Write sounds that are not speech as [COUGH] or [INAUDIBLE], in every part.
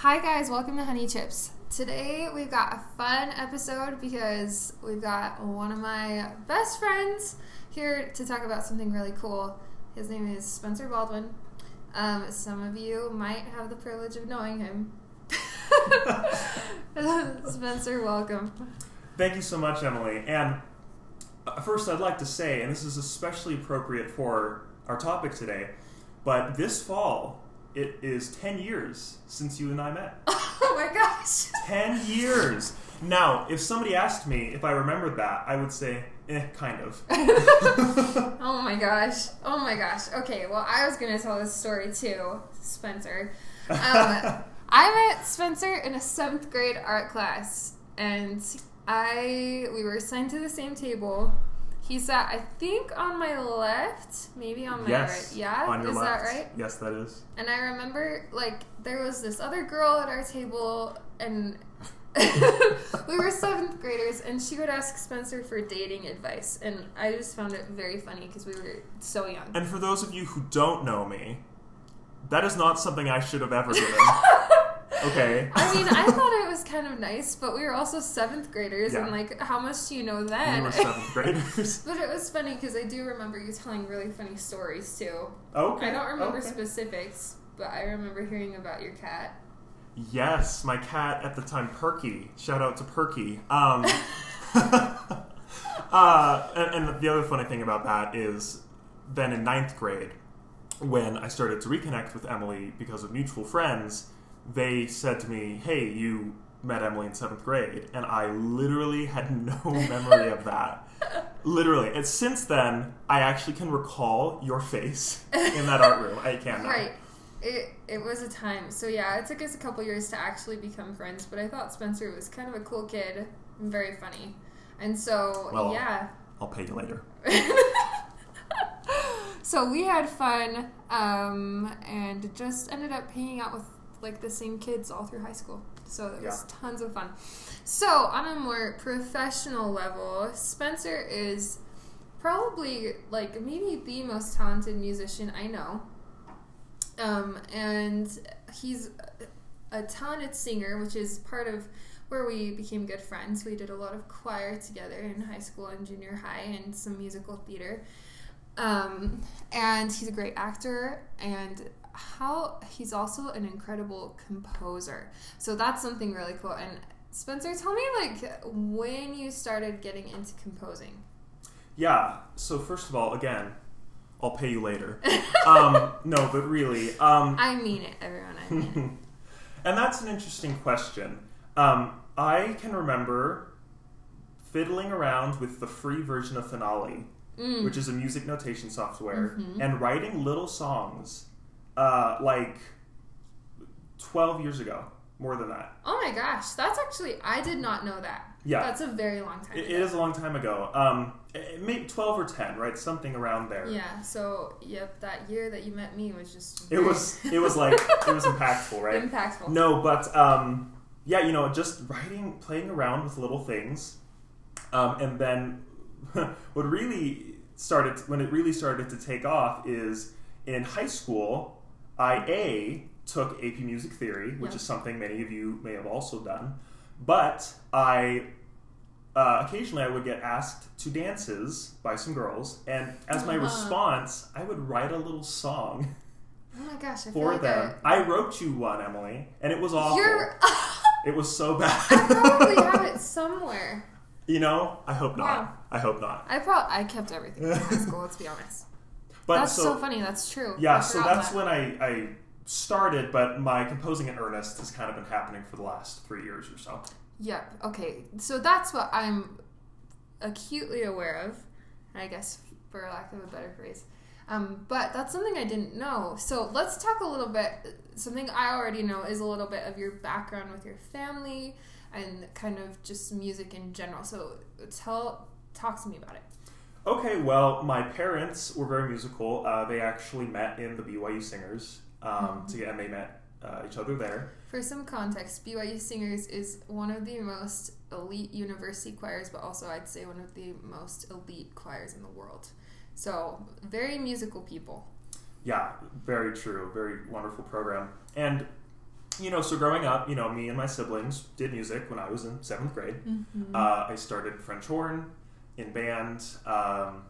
Hi, guys, welcome to Honey Chips. Today we've got a fun episode because we've got one of my best friends here to talk about something really cool. His name is Spencer Baldwin. Um, some of you might have the privilege of knowing him. [LAUGHS] [LAUGHS] Spencer, welcome. Thank you so much, Emily. And uh, first, I'd like to say, and this is especially appropriate for our topic today, but this fall, it is 10 years since you and I met. [LAUGHS] Oh my gosh. 10 years! Now, if somebody asked me if I remembered that, I would say, eh, kind of. [LAUGHS] Oh my gosh. Oh my gosh. Okay, well, I was going to tell this story too, Spencer. Um, [LAUGHS] I met Spencer in a seventh grade art class, and I we were assigned to the same table. He sat, I think, on my left, maybe on my yes. right. Yeah, On your is left. that right? Yes, that is. And I remember, like, there was this other girl at our table, and [LAUGHS] we were seventh graders, and she would ask Spencer for dating advice, and I just found it very funny because we were so young. And for those of you who don't know me, that is not something I should have ever [LAUGHS] given. Okay? I mean, I thought it was kind of nice, but we were also seventh graders, and like, how much do you know then? we were seventh graders. [LAUGHS] but it was funny because I do remember you telling really funny stories too. Okay. I don't remember okay. specifics, but I remember hearing about your cat. Yes, my cat at the time, Perky. Shout out to Perky. Um, [LAUGHS] uh, and, and the other funny thing about that is, then in ninth grade, when I started to reconnect with Emily because of mutual friends, they said to me, "Hey, you met Emily in seventh grade," and I literally had [LAUGHS] no memory of that. Literally, and since then, I actually can recall your face in that art room. I can now. [LAUGHS] Right. It it was a time. So yeah, it took us a couple years to actually become friends, but I thought Spencer was kind of a cool kid and very funny. And so Well- yeah. I'll pay you later. [LAUGHS] so we had fun um, and just ended up hanging out with like the same kids all through high school. So it was tons of fun. So on a more professional level, Spencer is probably like maybe the most talented musician I know. Um, and he's a talented singer, which is part of where we became good friends. We did a lot of choir together in high school and junior high, and some musical theater. Um, and he's a great actor, and how he's also an incredible composer. So that's something really cool. And Spencer, tell me like when you started getting into composing. Yeah. So first of all, again, I'll pay you later. [LAUGHS] um, no, but really, um, I mean it, everyone. I mean [LAUGHS] and that's an interesting question. Um, I can remember fiddling around with the free version of Finale. Mm. which is a music notation software, Mhm. and writing little songs, uh, like twelve years ago, more than that. Oh my gosh, that's actually I did not know that. Yeah. that's a very long time. It, ago. it is a long time ago. Um, it, maybe twelve or ten, right? Something around there. Yeah. So yep, that year that you met me was just It was. It was like it was [LAUGHS] impactful, right? impactful. No, but um, yeah, you know, just writing, playing around with little things, um, and then [LAUGHS] what really started when it really started to take off is in high school. I a took AP Music Theory, which Yeah. is something many of you may have also done, but I. Uh, occasionally, I would get asked to dances by some girls, and as my Uh-huh. response, I would write a little song Oh my gosh, I feel for like them. I wrote you one, Emily, and it was I, awful. [LAUGHS] It was so bad. I probably have it [LAUGHS] somewhere. you know, I hope not. Wow. I hope not. I probably I kept everything in high school. Let's be honest. But that's so, so, funny. That's true. yeah, so that's that. when I, I started, but my composing in earnest has kind of been happening for the last three years or so. Yep. Okay. So that's what I'm acutely aware of, I guess, for lack of a better phrase. Um, but that's something I didn't know. So let's talk a little bit. Something I already know is a little bit of your background with your family and kind of just music in general. So tell, talk to me about it. Okay, well, my parents were very musical. Uh, they actually met in the BYU Singers, um, Mhm. to, and they met uh, each other there. For some context, BYU Singers is one of the most elite university choirs, but also I'd say one of the most elite choirs in the world. So, very musical people. Yeah, very true. Very wonderful program. And you know, so growing up, you know, me and my siblings did music when I was in seventh grade. Mm-hmm. Uh, I started French horn in band. Um,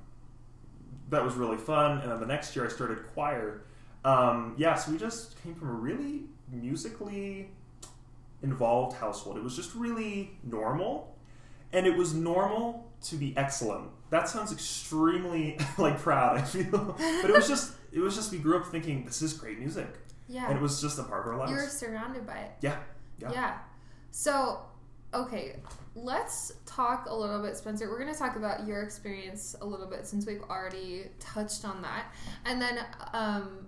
that was really fun. And then the next year I started choir. Um, yeah, so we just came from a really musically involved household. It was just really normal. And it was normal to be excellent. That sounds extremely [LAUGHS] like proud, I feel. but it was just it was just we grew up thinking this is great music. yeah. And it was just a part of our lives. you were surrounded by it. Yeah. Yeah. Yeah. So, okay, let's talk a little bit, Spencer. We're going to talk about your experience a little bit since we've already touched on that. And then um,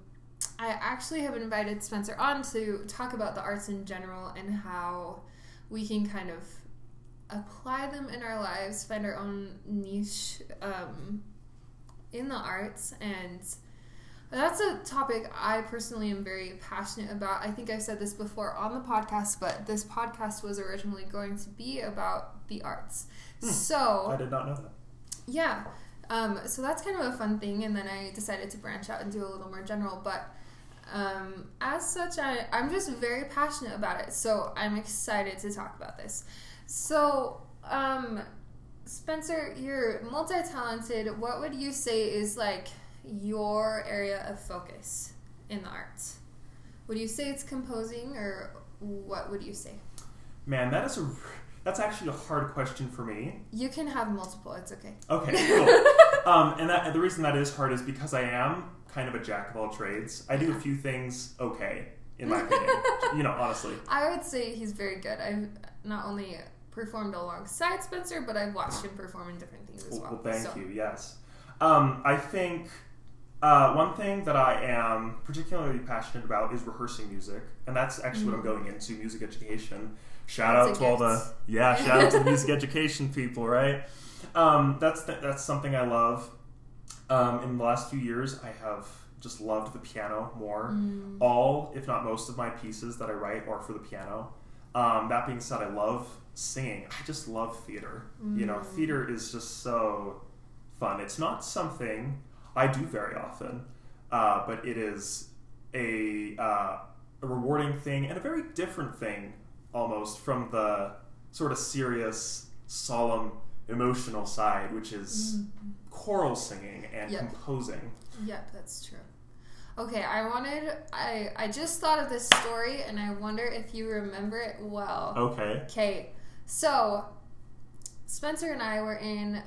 I actually have invited Spencer on to talk about the arts in general and how we can kind of apply them in our lives, find our own niche um, in the arts. And that's a topic I personally am very passionate about. I think I've said this before on the podcast, but this podcast was originally going to be about the arts. Hmm. So, I did not know that. yeah. Um, so that's kind of a fun thing, and then I decided to branch out and do a little more general. But um, as such, I, I'm just very passionate about it, so I'm excited to talk about this. So, um, Spencer, you're multi talented. What would you say is like your area of focus in the arts? Would you say it's composing, or what would you say? Man, that is a that's actually a hard question for me. You can have multiple. It's okay. Okay, cool. [LAUGHS] um, and that the reason that is hard is because I am kind of a jack of all trades. I do a few things okay, in my [LAUGHS] opinion. you know, honestly. I would say he's very good. I've not only performed alongside Spencer, but I've watched him perform in different things as well. Well, thank So- you. Yes. Um, I think uh, one thing that I am particularly passionate about is rehearsing music, and that's actually what I'm going into music education. Shout Mm. That's out to all the [LAUGHS] yeah, shout out to the music [LAUGHS] education people, right? Um, that's that's something I love. Um, in the last few years, I have just loved the piano more. Mm. All, if not most, of my pieces that I write are for the piano. Um, that being said, I love singing. I just love theater. You know, Mm. theater is just so fun. It's not something I do very often, uh, but it is a, uh, a rewarding thing and a very different thing almost from the sort of serious, solemn, emotional side, which is choral singing and Yep. composing. Yep, that's true. Okay, I wanted I I just thought of this story and I wonder if you remember it well. Okay. Okay. So Spencer and I were in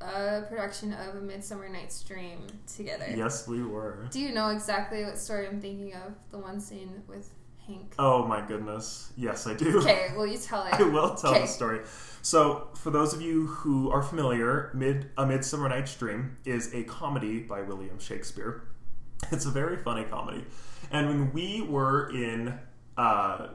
a production of A Midsummer Night's Dream together. Yes, we were. Do you know exactly what story I'm thinking of? The one scene with Hank. Oh my goodness. Yes, I do. Okay, [LAUGHS] will you tell it? I will tell Okay. the story. So, for those of you who are familiar, Mid A Midsummer Night's Dream is a comedy by William Shakespeare. It's a very funny comedy. And when we were in uh,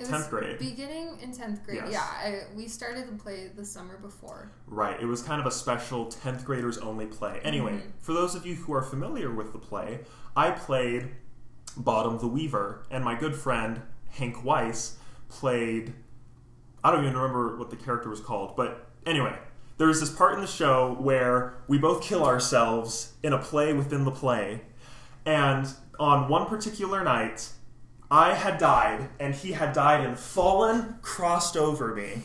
It was 10th grade. Beginning in 10th grade. Yes. Yeah, I, we started the play the summer before. Right. It was kind of a special 10th graders only play. Anyway, Mhm. for those of you who are familiar with the play, I played Bottom the Weaver, and my good friend Hank Weiss played. I don't even remember what the character was called, but anyway, there's this part in the show where we both kill ourselves in a play within the play, and on one particular night, I had died, and he had died and fallen, crossed over me.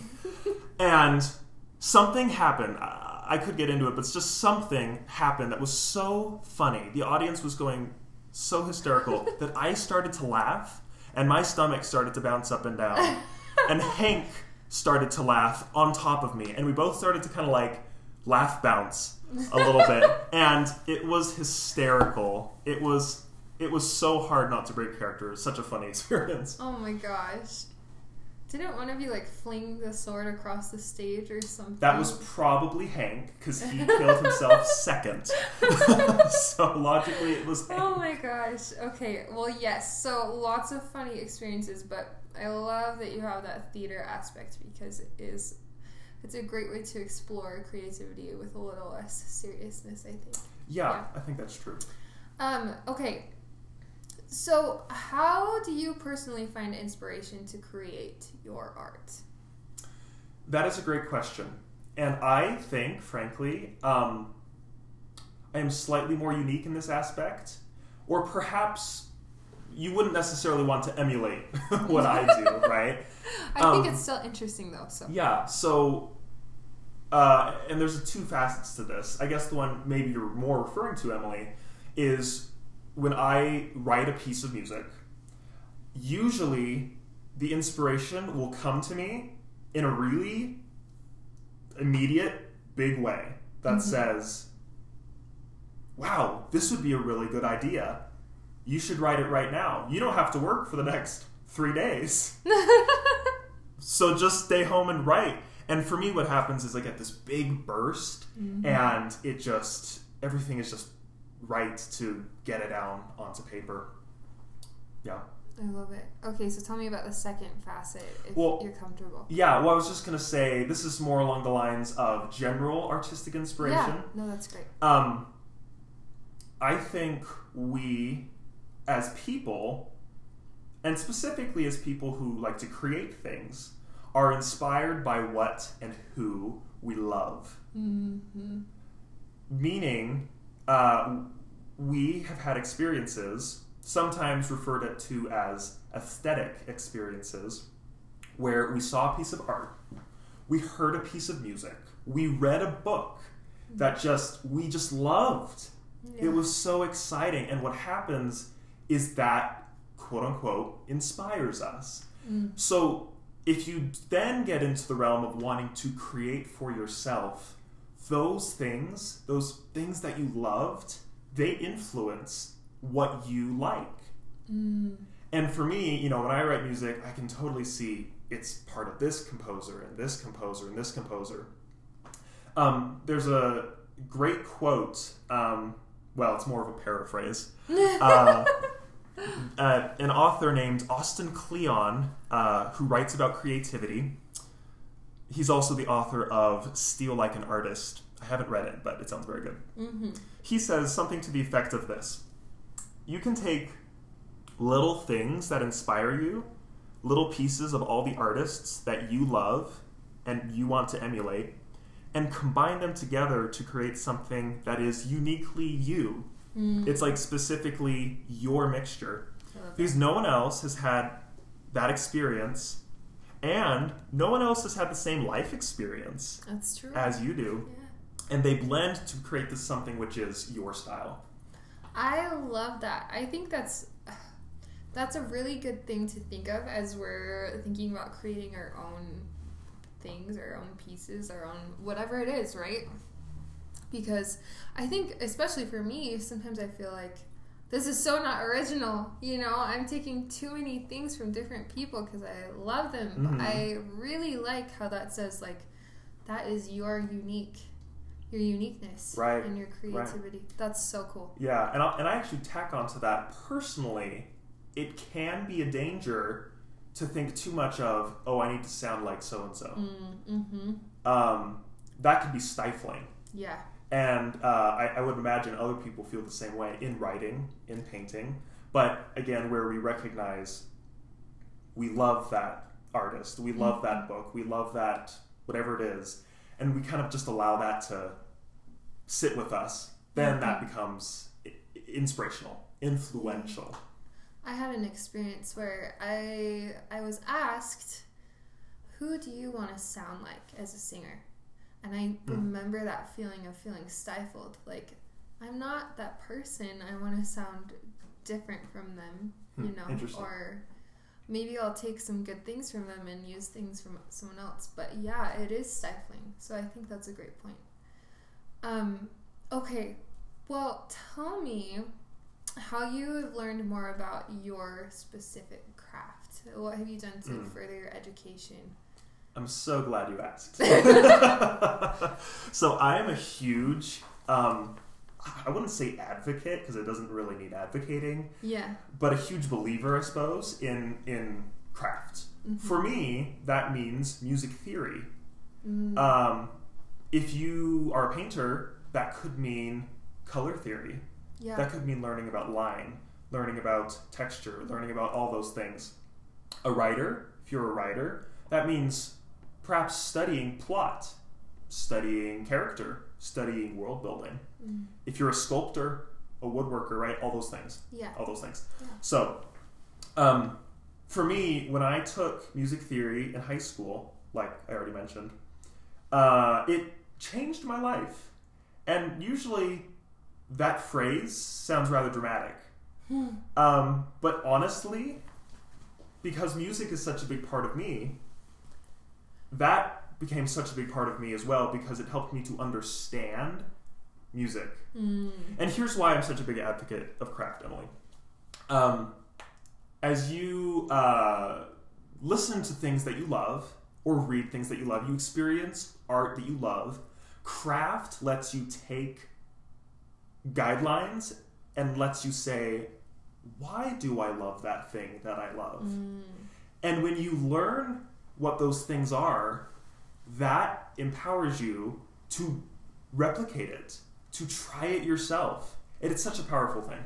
and something happened. I I could get into it, but it's just something happened that was so funny. The audience was going so hysterical [LAUGHS] that I started to laugh, and my stomach started to bounce up and down. and [LAUGHS] Hank started to laugh on top of me, and we both started to kind of like laugh bounce a little bit, [LAUGHS] and it was hysterical. It was it was so hard not to break character. It was such a funny [LAUGHS] experience. Oh my gosh. Didn't one of you like fling the sword across the stage or something? That was probably Hank because he killed himself [LAUGHS] second. [LAUGHS] so logically, it was Hank. Oh my gosh. Okay. Well, yes. So lots of funny experiences, but I love that you have that theater aspect because it is it's a great way to explore creativity with a little less seriousness, I think. Yeah, Yeah. I think that's true. Um, okay. So, how do you personally find inspiration to create your art? That is a great question. And I think, frankly, um, I am slightly more unique in this aspect. Or perhaps you wouldn't necessarily want to emulate [LAUGHS] what I do, [LAUGHS] right? I Um, think it's still interesting though. So Yeah, so uh, and there's two facets to this. I guess the one maybe you're more referring to, Emily, is when I write a piece of music, usually the inspiration will come to me in a really immediate, big way that mm-hmm. says, Wow, this would be a really good idea. You should write it right now. You don't have to work for the next three days. [LAUGHS] So just stay home and write. And for me, what happens is I get this big burst, mm-hmm. and it just everything is just right to get it down onto paper. Yeah. I love it. Okay, so tell me about the second facet if Well- you're comfortable. Yeah, well, I was just gonna say this is more along the lines of general artistic inspiration. Yeah, no, that's great. Um, I think we, as people, and specifically as people who like to create things, are inspired by what and who we love. Mm-hmm. Meaning, uh, we have had experiences, sometimes referred to as aesthetic experiences, where we saw a piece of art, we heard a piece of music, we read a book that just we just loved. Yeah. It was so exciting, and what happens is that quote unquote inspires us. Mm. So if you then get into the realm of wanting to create for yourself, those things, those things that you loved, they influence what you like. Mm. And for me, you know, when I write music, I can totally see it's part of this composer and this composer and this composer. Um, there's a great quote. Um, well, it's more of a paraphrase. [LAUGHS] Uh, uh, an author named Austin Kleon, uh, who writes about creativity. He's also the author of Steal Like an Artist. I haven't read it, but it sounds very good. Mm-hmm. He says something to the effect of this You can take little things that inspire you, little pieces of all the artists that you love and you want to emulate, and combine them together to create something that is uniquely you. Mm. It's like specifically your mixture. I love that. Because no one else has had that experience, and no one else has had the same life experience That's true. as you do. yeah. And they blend to create this something which is your style. I love that. I think that's that's a really good thing to think of as we're thinking about creating our own things, our own pieces, our own whatever it is, right? Because I think especially for me, sometimes I feel like this is so not original. You know, I'm taking too many things from different people because I love them. Mhm. But I really like how that says like that is your unique your uniqueness Right, and your creativity. That's so cool. Yeah, and I, and I actually tack onto that personally. It can be a danger to think too much of, oh, I need to sound like so and so. Mm-hmm. Um, That could be stifling. Yeah. And uh, I, I would imagine other people feel the same way in writing, in painting. But again, where we recognize we love that artist, we love that book, we love that whatever it is, and we kind of just allow that to sit with us, then that becomes inspirational, influential. I had an experience where I I was asked, "Who do you want to sound like as a singer?" And I remember that feeling of feeling stifled. Like I'm not that person. I want to sound different from them, you Hmm, know, or maybe I'll take some good things from them and use things from someone else. But yeah, it is stifling. So I think that's a great point. Um, okay, well, tell me how you have learned more about your specific craft. What have you done to Mm. further your education? I'm so glad you asked. [LAUGHS] [LAUGHS] so I am a huge, um, I wouldn't say advocate because it doesn't really need advocating, Yeah. but a huge believer, I suppose, in in craft. Mhm. For me, that means music theory. Mm, Um, if you are a painter, that could mean color theory. yeah. That could mean learning about line, learning about texture, learning about all those things. A writer, if you're a writer, that means perhaps studying plot, studying character, studying world building. Mm, If you're a sculptor, a woodworker, right? All those things. yeah. All those things. Yeah. So, Um, for me, when I took music theory in high school, like I already mentioned, uh, it changed my life. And usually, that phrase sounds rather dramatic. Um, but honestly, because music is such a big part of me, that became such a big part of me as well because it helped me to understand music. Mm. And here's why I'm such a big advocate of craft, Emily. Um, as you uh, listen to things that you love or read things that you love, you experience art that you love. Craft lets you take guidelines and lets you say, why do I love that thing that I love? Mm. And when you learn what those things are, that empowers you to replicate it, to try it yourself. And it's such a powerful thing.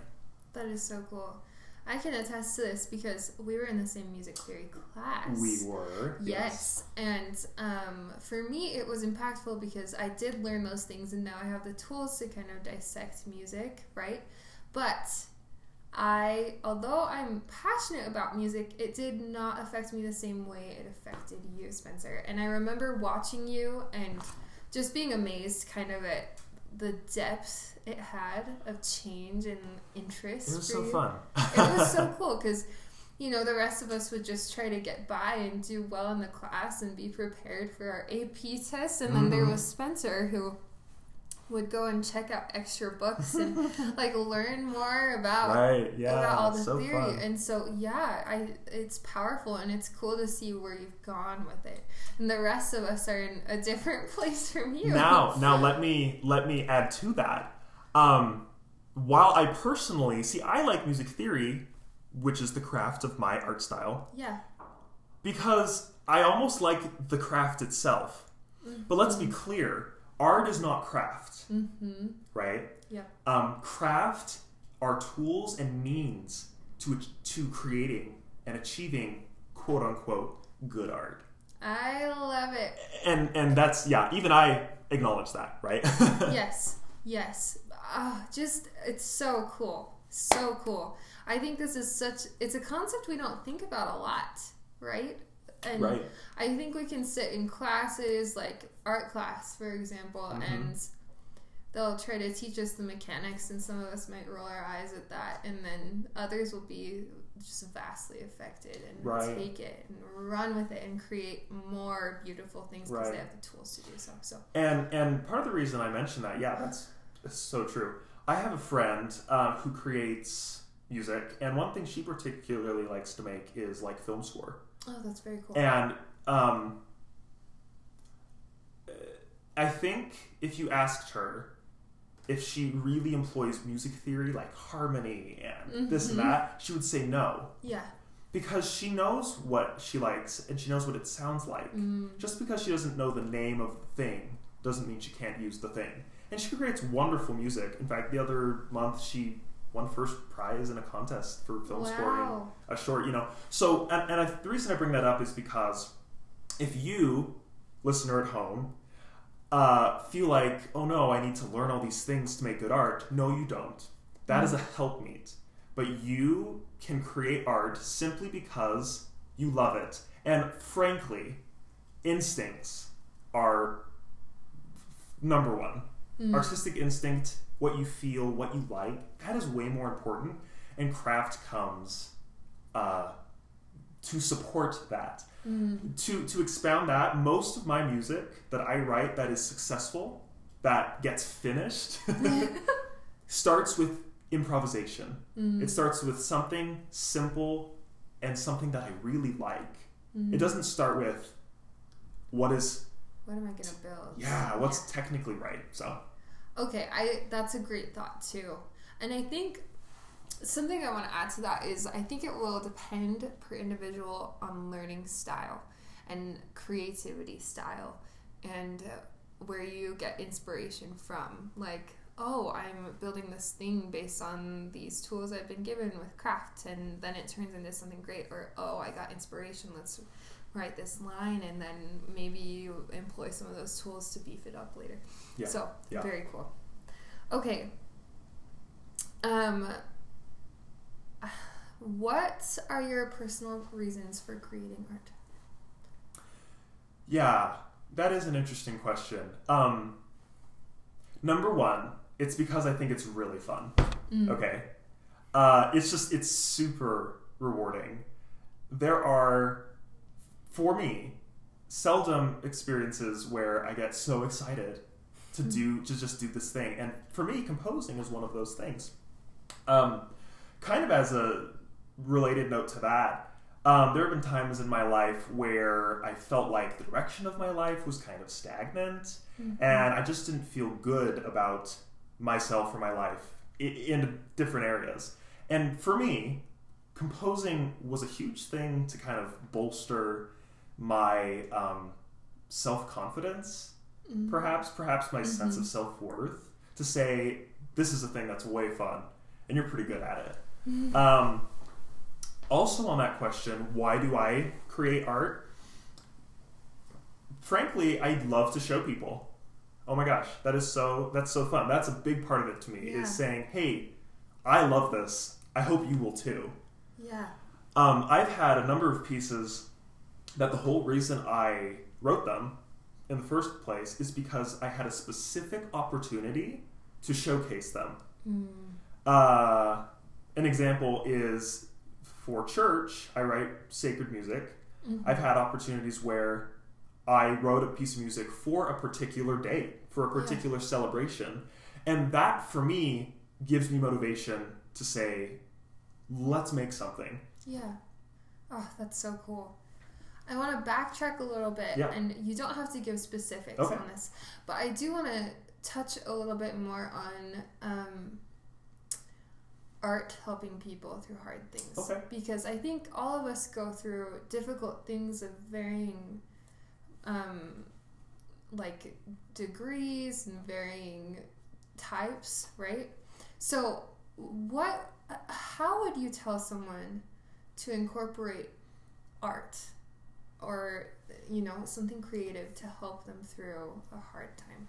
That is so cool. I can attest to this because we were in the same music theory class. We were. Yes, and um, for me, it was impactful because I did learn those things, and now I have the tools to kind of dissect music, right? But I, although I'm passionate about music, it did not affect me the same way it affected you, Spencer. And I remember watching you and just being amazed, kind of at the depth it had of change and interest. It was for so you. fun. it was so [LAUGHS] cool because you know the rest of us would just try to get by and do well in the class and be prepared for our ap test and then there Mhm. was spencer who would go and check out extra books and [LAUGHS] like learn more about right. Yeah. about all the so theory. fun. and so yeah i it's powerful and it's cool to see where you've gone with it. And the rest of us are in a different [LAUGHS] place from you. Now [LAUGHS] now let me let me add to that. Um, while i personally see i like music theory which is the craft of my art style. Yeah. Because i almost like the craft itself. But let's be clear art is not craft mm-hmm right yeah um, craft are tools and means to to creating and achieving quote unquote good art i love it and and that's yeah even i acknowledge that right [LAUGHS] yes, yes. Ah, just it's so cool, so cool. I think this is such. It's a concept we don't think about a lot, right? And right I think we can sit in classes like art class, for example, Mhm. and they'll try to teach us the mechanics, and some of us might roll our eyes at that, and then others will be just vastly affected and Right. take it and run with it and create more beautiful things because Right. they have the tools to do so. So And and part of the reason I mention that, yeah, that's, that's so true. I have a friend uh, who creates music, and one thing she particularly likes to make is like film score. oh, that's very cool. And um, I think if you asked her if she really employs music theory like harmony and this and Mhm. that, she would say no yeah. because she knows what she likes and she knows what it sounds like. Mm. Just because she doesn't know the name of the thing doesn't mean she can't use the thing. And she creates wonderful music. In fact, the other month she won first prize in a contest for film scoring Wow. a short, you know. So, and, and I, the reason I bring that up is because if you, listener at home, uh, feel like, oh no, I need to learn all these things to make good art, no, you don't. That is a helpmeet. But you can create art simply because you love it. And frankly, instincts are number one. Mm. Artistic instinct, what you feel, what you like, that is way more important. And craft comes uh, to support that. Mm. To, to expound that, most of my music that I write that is successful, that gets finished, [LAUGHS] [LAUGHS] starts with improvisation. Mm. It starts with something simple and something that I really like. Mm. It doesn't start with what is, What am I gonna build? yeah, what's technically right. So, Okay, I that's a great thought too, and I think something I want to add to that is I think it will depend per individual on learning style and creativity style and where you get inspiration from. Like, oh, I'm building this thing based on these tools I've been given with craft, and then it turns into something great. Or, oh, I got inspiration. Let's write this line, and then maybe you employ some of those tools to beef it up later. Yeah. So Yeah. very cool. Okay. Um, What are your personal reasons for creating art? Yeah, that is an interesting question. Um, number one, it's because I think it's really fun. Mm. Okay. Uh, it's just, it's super rewarding. There are, for me, seldom experiences where I get so excited to do, to just do this thing. And for me, composing is one of those things. Um, kind of as a related note to that, um, there have been times in my life where I felt like the direction of my life was kind of stagnant, Mhm. and I just didn't feel good about myself or my life in different areas. And for me, composing was a huge thing to kind of bolster my um, self confidence, Mm. perhaps, perhaps my sense of self worth, to say, this is a thing that's way fun, and you're pretty good at it. Um, also, on that question, why do I create art? Frankly, I love to show people. Oh my gosh, that is so that's so fun. That's a big part of it to me Yeah. is saying, "Hey, I love this. I hope you will too." Yeah. Um, I've had a number of pieces that the whole reason I wrote them in the first place is because I had a specific opportunity to showcase them. Mm. Uh, an example is for church, I write sacred music. Mhm. I've had opportunities where I wrote a piece of music for a particular date, for a Yeah. particular celebration. And that for me gives me motivation to say, let's make something. Yeah. Oh, that's so cool. I want to backtrack a little bit, Yeah. and you don't have to give specifics Okay. on this, but I do want to touch a little bit more on um, art helping people through hard things. Okay. Because I think all of us go through difficult things of varying, um, like degrees and varying types, right? So, what? How would you tell someone to incorporate art or you know something creative to help them through a hard time?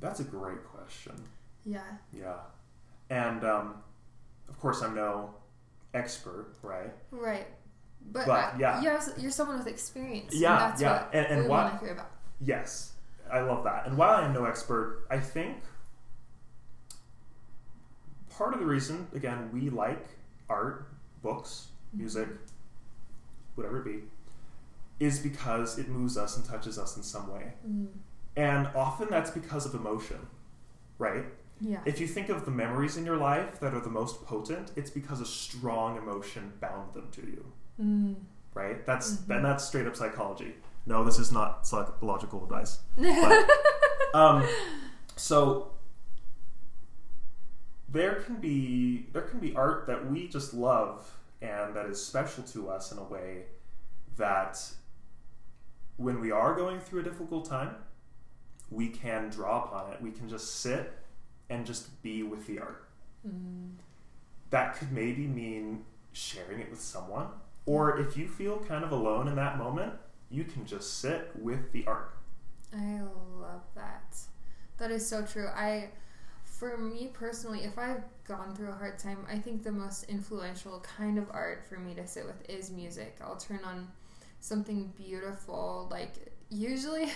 That's a great question. Yeah. Yeah. And um, of course, I'm no expert, right? Right. But, But, uh, yeah. you're, you're someone with experience. Yeah, and that's yeah. what And- and we what- want to hear about. Yes, I love that. And while I am no expert, I think part of the reason, again, we like art, books, music, whatever it be, is because it moves us and touches us in some way. Mm. And often that's because of emotion, right? Yeah. If you think of the memories in your life that are the most potent, it's because a strong emotion bound them to you, Mm. right? That's Mhm. and that's straight up psychology. No, this is not psychological advice. [LAUGHS] But- um, so there can be there can be art that we just love and that is special to us in a way that when we are going through a difficult time, we can draw upon it. We can just sit and just be with the art. Mm. That could maybe mean sharing it with someone, or if you feel kind of alone in that moment, you can just sit with the art. I love that. That is so true. I, for me personally, if I've gone through a hard time, I think the most influential kind of art for me to sit with is music. I'll turn on something beautiful, like usually.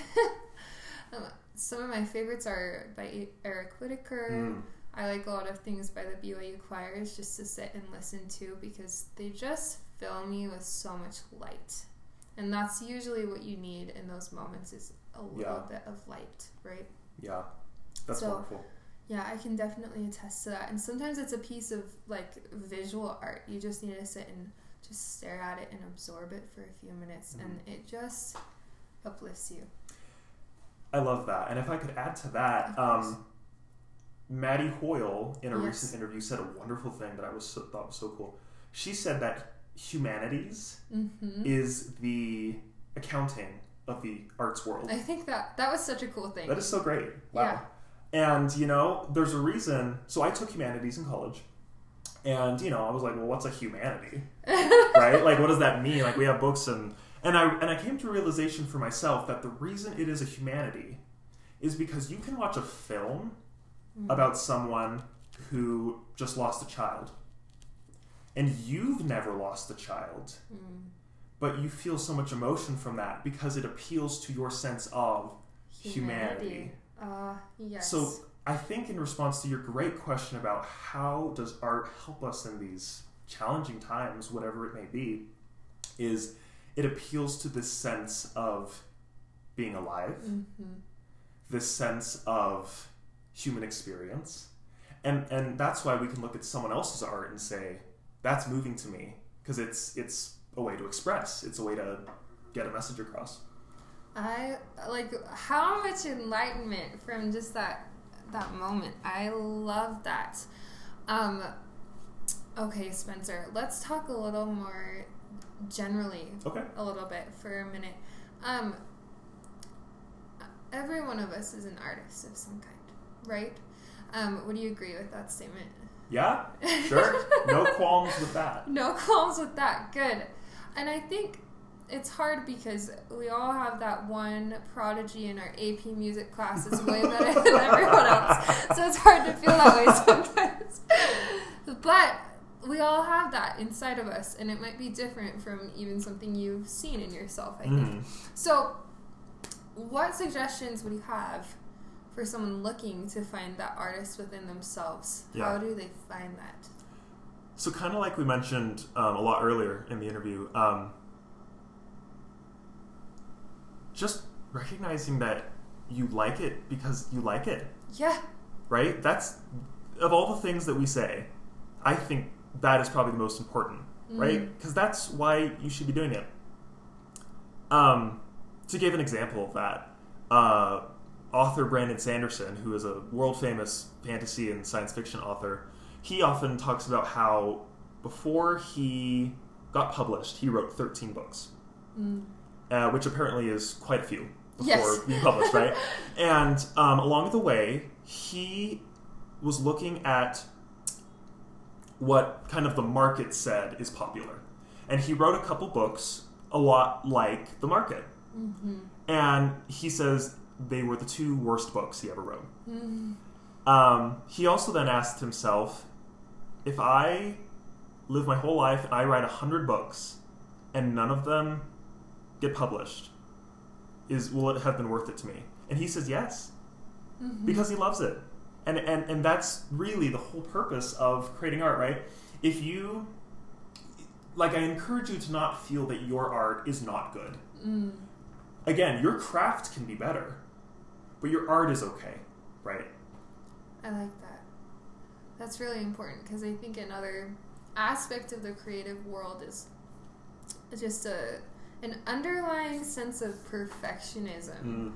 [LAUGHS] some of my favorites are by Eric Whitacre. Mm. I like a lot of things by the BYU choirs just to sit and listen to because they just fill me with so much light. And that's usually what you need in those moments is a little Yeah. bit of light, right? Yeah, that's So- wonderful. Yeah, I can definitely attest to that. And sometimes it's a piece of like visual art. You just need to sit and just stare at it and absorb it for a few minutes and it just uplifts you. I love that. And if I could add to that, um, Maddie Hoyle in a Yes. recent interview said a wonderful thing that I was so, thought was so cool. She said that humanities Mm-hmm. is the accounting of the arts world. I think that that was such a cool thing. That is so great. Wow. And you know, there's a reason. So I took humanities in college, and you know, I was like, well, what's a humanity, [LAUGHS] right? Like, what does that mean? Like, we have books and and I and I came to a realization for myself that the reason it is a humanity is because you can watch a film Mm. about someone who just lost a child, and you've never lost a child, Mm. but you feel so much emotion from that because it appeals to your sense of humanity. Uh, yes. So I think in response to your great question about how does art help us in these challenging times, whatever it may be, is it appeals to this sense of being alive, hmm this sense of human experience. And and that's why we can look at someone else's art and say, that's moving to me. Because it's it's a way to express. It's a way to get a message across. I like how much enlightenment from just that that moment. I love that. Um, okay, Spencer, let's talk a little more generally Okay. a little bit for a minute. Um, every one of us is an artist of some kind, right? Um, would you agree with that statement? Yeah? Sure. no [LAUGHS] qualms with that. No qualms with that. Good. And I think it's hard because we all have that one prodigy in our AP music class is way better than everyone else. So it's hard to feel that way [LAUGHS] sometimes. But we all have that inside of us, and it might be different from even something you've seen in yourself, I think. Mm. So, what suggestions would you have for someone looking to find that artist within themselves? How do they find that? So, kind of like we mentioned um, a lot earlier in the interview, um, just recognizing that you like it because you like it, Yeah. right? That's of all the things that we say, I think that is probably the most important, right? Because that's why you should be doing it. Um, to give an example of that, uh, author Brandon Sanderson, who is a world famous fantasy and science fiction author, he often talks about how before he got published, he wrote 13 books, Mm. uh, which apparently is quite a few before Yes. being published, right? [LAUGHS] And um, along the way, he was looking at what kind of the market said is popular. And he wrote a couple books a lot like the market. Mm-hmm. And he says they were the two worst books he ever wrote. Mm-hmm. Um, he also then asked himself if I live my whole life and I write a hundred books and none of them get published, is will it have been worth it to me? And he says yes Mm-hmm. because he loves it, and and and that's really the whole purpose of creating art, right? If you like, I encourage you to not feel that your art is not good. Mm. Again, your craft can be better, but your art is okay, right? I like that. That's really important because I think another aspect of the creative world is just a an underlying sense of perfectionism. Mm.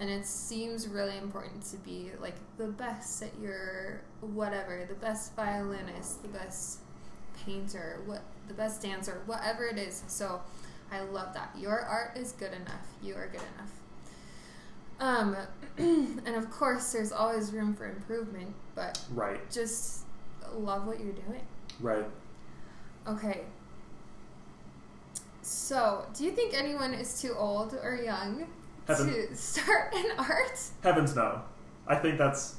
And it seems really important to be like the best at your whatever the best violinist the best painter what the best dancer whatever it is. So i love that. Your art is good enough. You are good enough. Um [CLEARS THROAT] and of course there's always room for improvement but Right, just love what you're doing. Right. okay. So do you think anyone is too old or young Heaven, to start an art heavens no. I think that's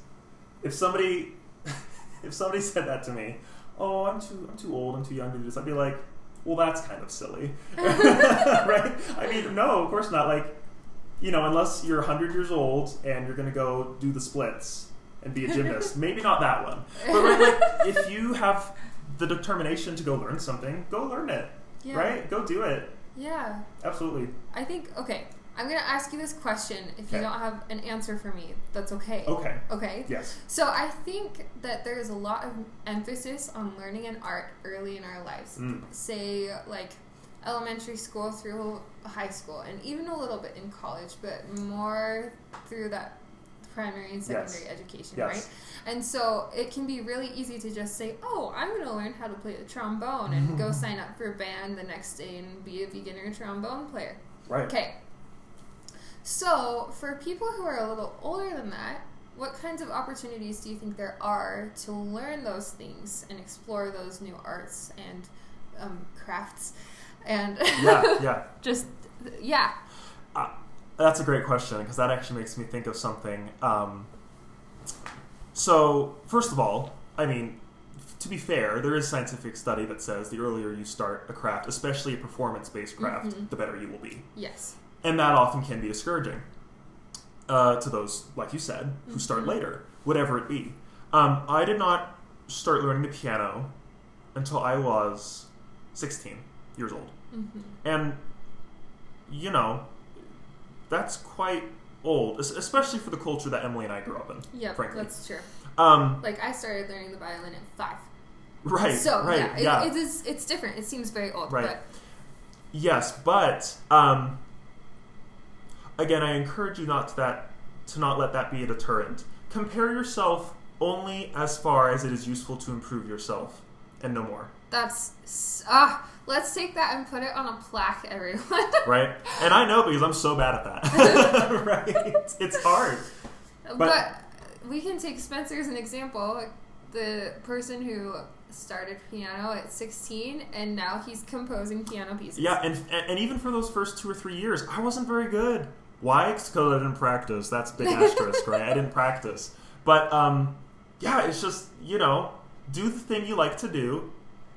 if somebody [LAUGHS] if somebody said that to me, oh, I'm too I'm too old, I'm too young to do this. I'd be like, well, that's kind of silly, [LAUGHS] [LAUGHS] right? I mean, no, of course not. Like, you know, unless you're 100 years old and you're gonna go do the splits and be a gymnast, maybe not that one. But right, like, if you have the determination to go learn something, go learn it, Yeah. right? Go do it. Yeah. Absolutely. I think, okay, I'm going to ask you this question. If you don't have an answer for me, that's okay. Okay. Okay? Yes. So I think that there is a lot of emphasis on learning an art early in our lives. Mm. Say, like, elementary school through high school, and even a little bit in college, but more through that primary and Yes. secondary education, Yes. right? And so it can be really easy to just say, "Oh, I'm going to learn how to play the trombone," and go [LAUGHS] sign up for a band the next day and be a beginner trombone player. Right. Okay. So, for people who are a little older than that, what kinds of opportunities do you think there are to learn those things and explore those new arts and um, crafts? And Yeah. [LAUGHS] Yeah. just, yeah. That's a great question because that actually makes me think of something. Um, so, first of all, I mean, to be fair, there is scientific study that says the earlier you start a craft, especially a performance-based craft, Mhm. the better you will be, Yes. And that often can be discouraging uh, to those, like you said, who start Mhm. later, whatever it be. Um, I did not start learning the piano until I was 16 years old, hmm and you know, that's quite old, especially for the culture that Emily and I grew up in. Frankly. that's true. Um, Like I started learning the violin at five. right, so right, yeah, it, yeah. it is. It's different. It seems very old, Right. but Yes, but um, again, I encourage you not to that to not let that be a deterrent. Compare yourself only as far as it is useful to improve yourself, and no more. that's ah. let's take that and put it on a plaque, everyone. [LAUGHS] Right? and I know because I'm so bad at that. [LAUGHS] right? It's hard. but, we can take Spencer as an example. The person who started piano at 16 and now he's composing piano pieces. Yeah, and and even for those first two or three years, I wasn't very good. Why? Because I didn't practice. That's a big asterisk, right? I didn't practice. But um, yeah, it's just you know, do the thing you like to do,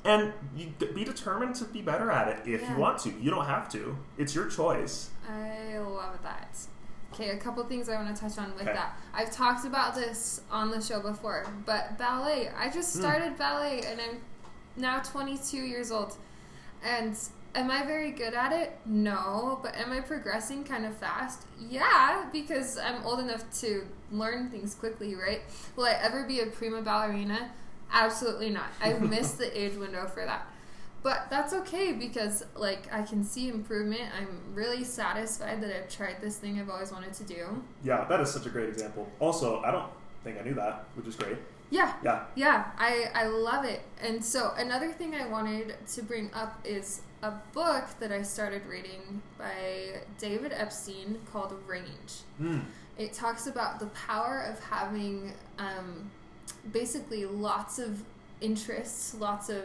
and you be determined to be better at it if Yeah. you want to. You don't have to. It's your choice. I love that. Okay, a couple things I want to touch on with Okay. that. I've talked about this on the show before, but ballet. I just Hmm. started ballet and I'm now 22 years old. And am I very good at it? No. But am I progressing kind of fast? Yeah, because I'm old enough to learn things quickly, right? Will I ever be a prima ballerina? Absolutely not. I've [LAUGHS] missed the age window for that. But that's okay because like I can see improvement. I'm really satisfied that I've tried this thing I've always wanted to do. Yeah, that is such a great example. Also, I don't think I knew that, which is great. Yeah, Yeah. yeah, I I love it. And so another thing I wanted to bring up is a book that I started reading by David Epstein called Range. Hmm. It talks about the power of having um, basically lots of interests, lots of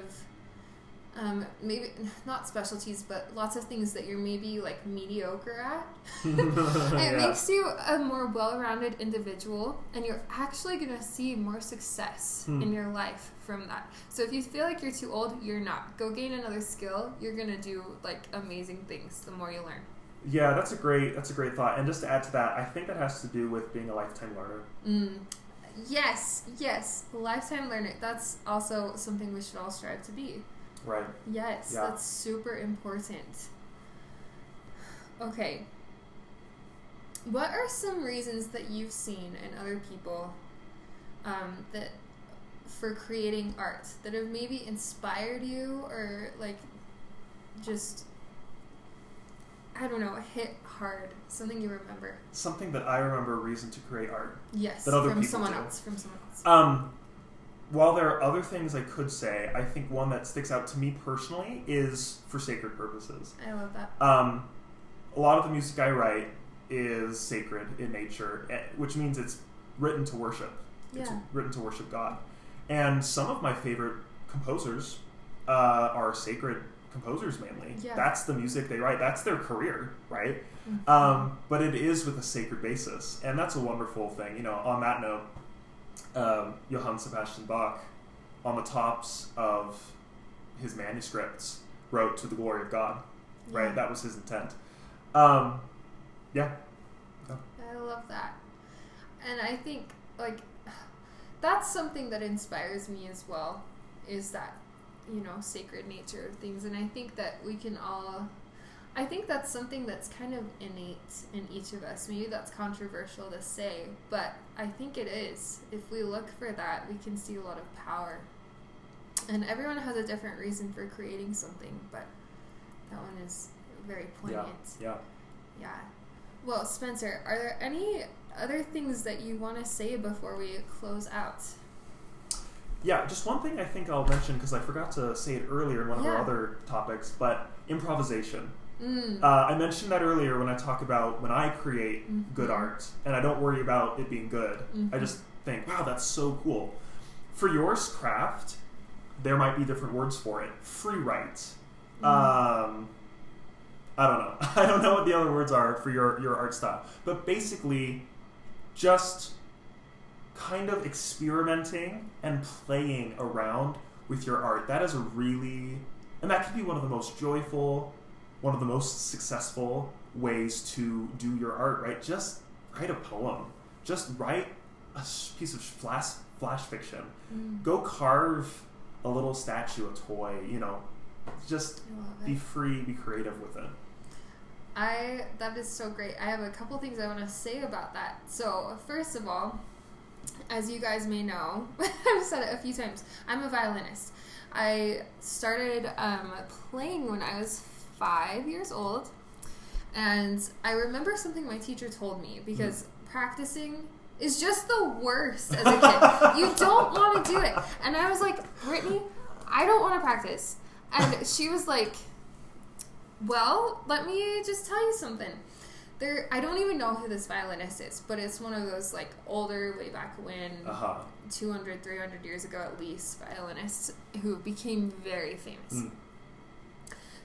um, maybe [LAUGHS] not specialties, but lots of things that you're maybe like mediocre at. [LAUGHS] it Yeah. makes you a more well-rounded individual, and you're actually gonna see more success Hmm. in your life from that. So if you feel like you're too old, you're not. Go gain another skill. You're gonna do like amazing things the more you learn. Yeah, that's a great that's a great thought. And just to add to that, I think that has to do with being a lifetime learner. Mm. Yes, yes, lifetime learner. That's also something we should all strive to be. Right. Yes, Yeah. that's super important. Okay. What are some reasons that you've seen in other people um, that for creating art that have maybe inspired you or like just I don't know, hit hard, something you remember? Something that I remember a reason to create art. Yes, That other from people someone do. else, from someone else. Um, while there are other things I could say, I think one that sticks out to me personally is for sacred purposes. I love that. Um, a lot of the music I write is sacred in nature, eh, which means it's written to worship. It's Yeah. written to worship God. And some of my favorite composers uh, are sacred composers mainly. Yeah. That's the music they write. That's their career, right? Mhm. Um, but it is with a sacred basis, and that's a wonderful thing. You know, on that note, um, Johann Sebastian Bach, on the tops of his manuscripts, wrote to the glory of God. Right, Yeah. that was his intent. Um, yeah, I love that. And I think like that's something that inspires me as well is that you know sacred nature of things and I think that we can all I think that's something that's kind of innate in each of us. Maybe that's controversial to say, but I think it is. If we look for that, we can see a lot of power. And everyone has a different reason for creating something, but that one is very poignant. yeah. Yeah. yeah. Well, Spencer, are there any other things that you want to say before we close out? Yeah, just one thing I think I'll mention because I forgot to say it earlier in one of our other topics, but improvisation. Mm. Uh, I mentioned that earlier when I talk about when I create Mhm. good art, and I don't worry about it being good. I Mhm. just think, wow, that's so cool. For yours craft, there might be different words for it. Free write. Mm. Um, I don't know. [LAUGHS] I don't know what the other words are for your, your art style. But basically, just kind of experimenting and playing around with your art. That is a really, and that can be one of the most joyful, one of the most successful ways to do your art, right? Just write a poem. Just write a piece of flash, flash fiction. Mm. Go carve a little statue, a toy, you know. Just be free, be creative with it. I that is so great. I have a couple things I want to say about that. So, first of all, as you guys may know, [LAUGHS] I've said it a few times. I'm a violinist. I started um, playing when I was five years old, and I remember something my teacher told me because mm. practicing is just the worst as a kid. you [LAUGHS] don't want to do it, and I was like, Brittany, I don't want to practice, and she was like, Well, let me just tell you something there I don't even know who this violinist is, but it's one of those like older, way back when, uh-huh. 200, 300 years ago at least, violinists who became very famous. Mm.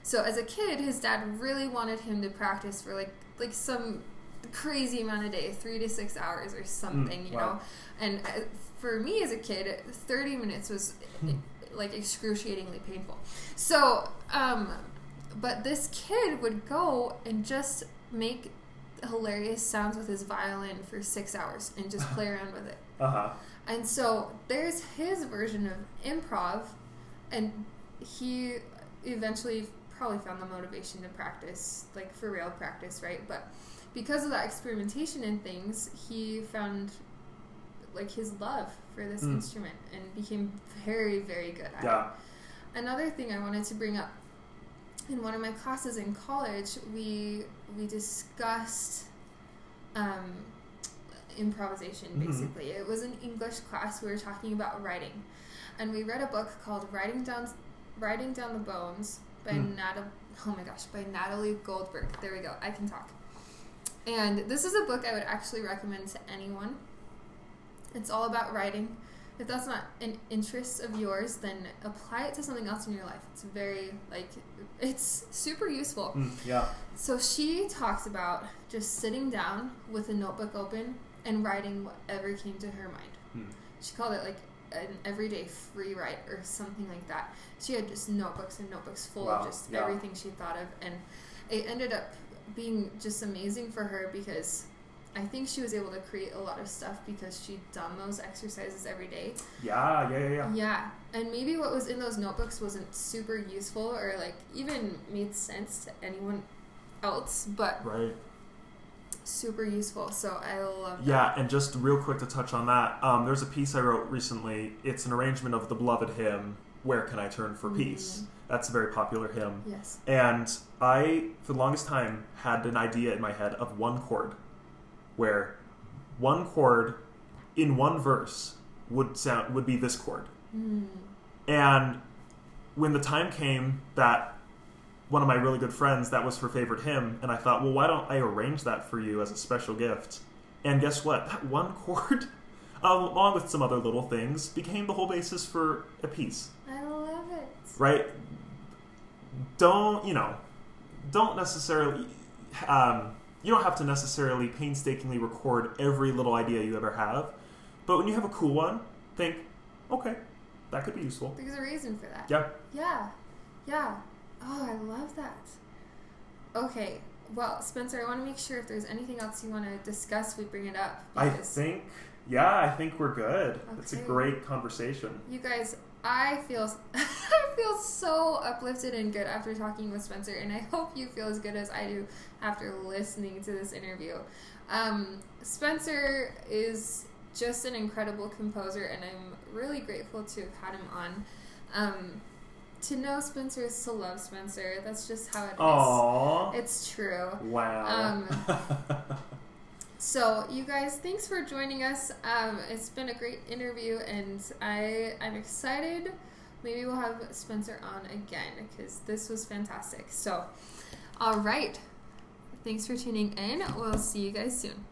So as a kid, his dad really wanted him to practice for like like some crazy amount of day, three to six hours or something, mm, you wow. know. And uh, for me as a kid, 30 minutes was hmm. like excruciatingly painful. So, um, but this kid would go and just make hilarious sounds with his violin for six hours and just [LAUGHS] play around with it. Uh-huh. And so there's his version of improv, and he eventually probably found the motivation to practice, like for real practice, right? But because of that experimentation and things, he found like his love for this mm. instrument and became very, very good at yeah. it. Another thing I wanted to bring up in one of my classes in college, we we discussed um, improvisation. Mm-hmm. Basically, mm-hmm. it was an English class. We were talking about writing, and we read a book called "Writing Down Writing Down the Bones" by mm. Natalie. Oh my gosh, by Natalie Goldberg. There we go. I can talk. And this is a book I would actually recommend to anyone. It's all about writing if that's not an interest of yours, then apply it to something else in your life. It's very like it's super useful. Mm, yeah. So she talks about just sitting down with a notebook open and writing whatever came to her mind. Mm. She called it like an everyday free write or something like that. She had just notebooks and notebooks full wow. of just yeah. everything she thought of, and it ended up being just amazing for her because I think she was able to create a lot of stuff because she'd done those exercises every day. Yeah, yeah, yeah, yeah. Yeah. And maybe what was in those notebooks wasn't super useful or like even made sense to anyone else, but Right. Super useful. So I love that. Yeah, and just real quick to touch on that, um, there's a piece I wrote recently. It's an arrangement of the beloved hymn, Where Can I Turn for mm-hmm. Peace? That's a very popular hymn. Yes. And I, for the longest time, had an idea in my head of one chord where one chord in one verse would sound would be this chord. Mm. And when the time came that one of my really good friends that was her favorite hymn, and I thought, well, why don't I arrange that for you as a special gift? And guess what? That one [LAUGHS] chord, along with some other little things, became the whole basis for a piece. I love it. Right? Don't you know? Don't necessarily. Um, you don't have to necessarily painstakingly record every little idea you ever have. But when you have a cool one, think, okay, that could be useful. There's a reason for that. Yeah. Yeah. Yeah. Oh, I love that. Okay. Well, Spencer, I want to make sure if there's anything else you want to discuss, we bring it up. I think, yeah, I think we're good. Okay. It's a great conversation. You guys, I feel [LAUGHS] I feel so uplifted and good after talking with Spencer, and I hope you feel as good as I do after listening to this interview. Um, Spencer is just an incredible composer, and I'm really grateful to have had him on. Um, to know Spencer is to love Spencer. That's just how it Aww. is. It's true. Wow. Um, [LAUGHS] So, you guys, thanks for joining us. Um, it's been a great interview, and I I'm excited. Maybe we'll have Spencer on again because this was fantastic. So, all right. Thanks for tuning in. We'll see you guys soon.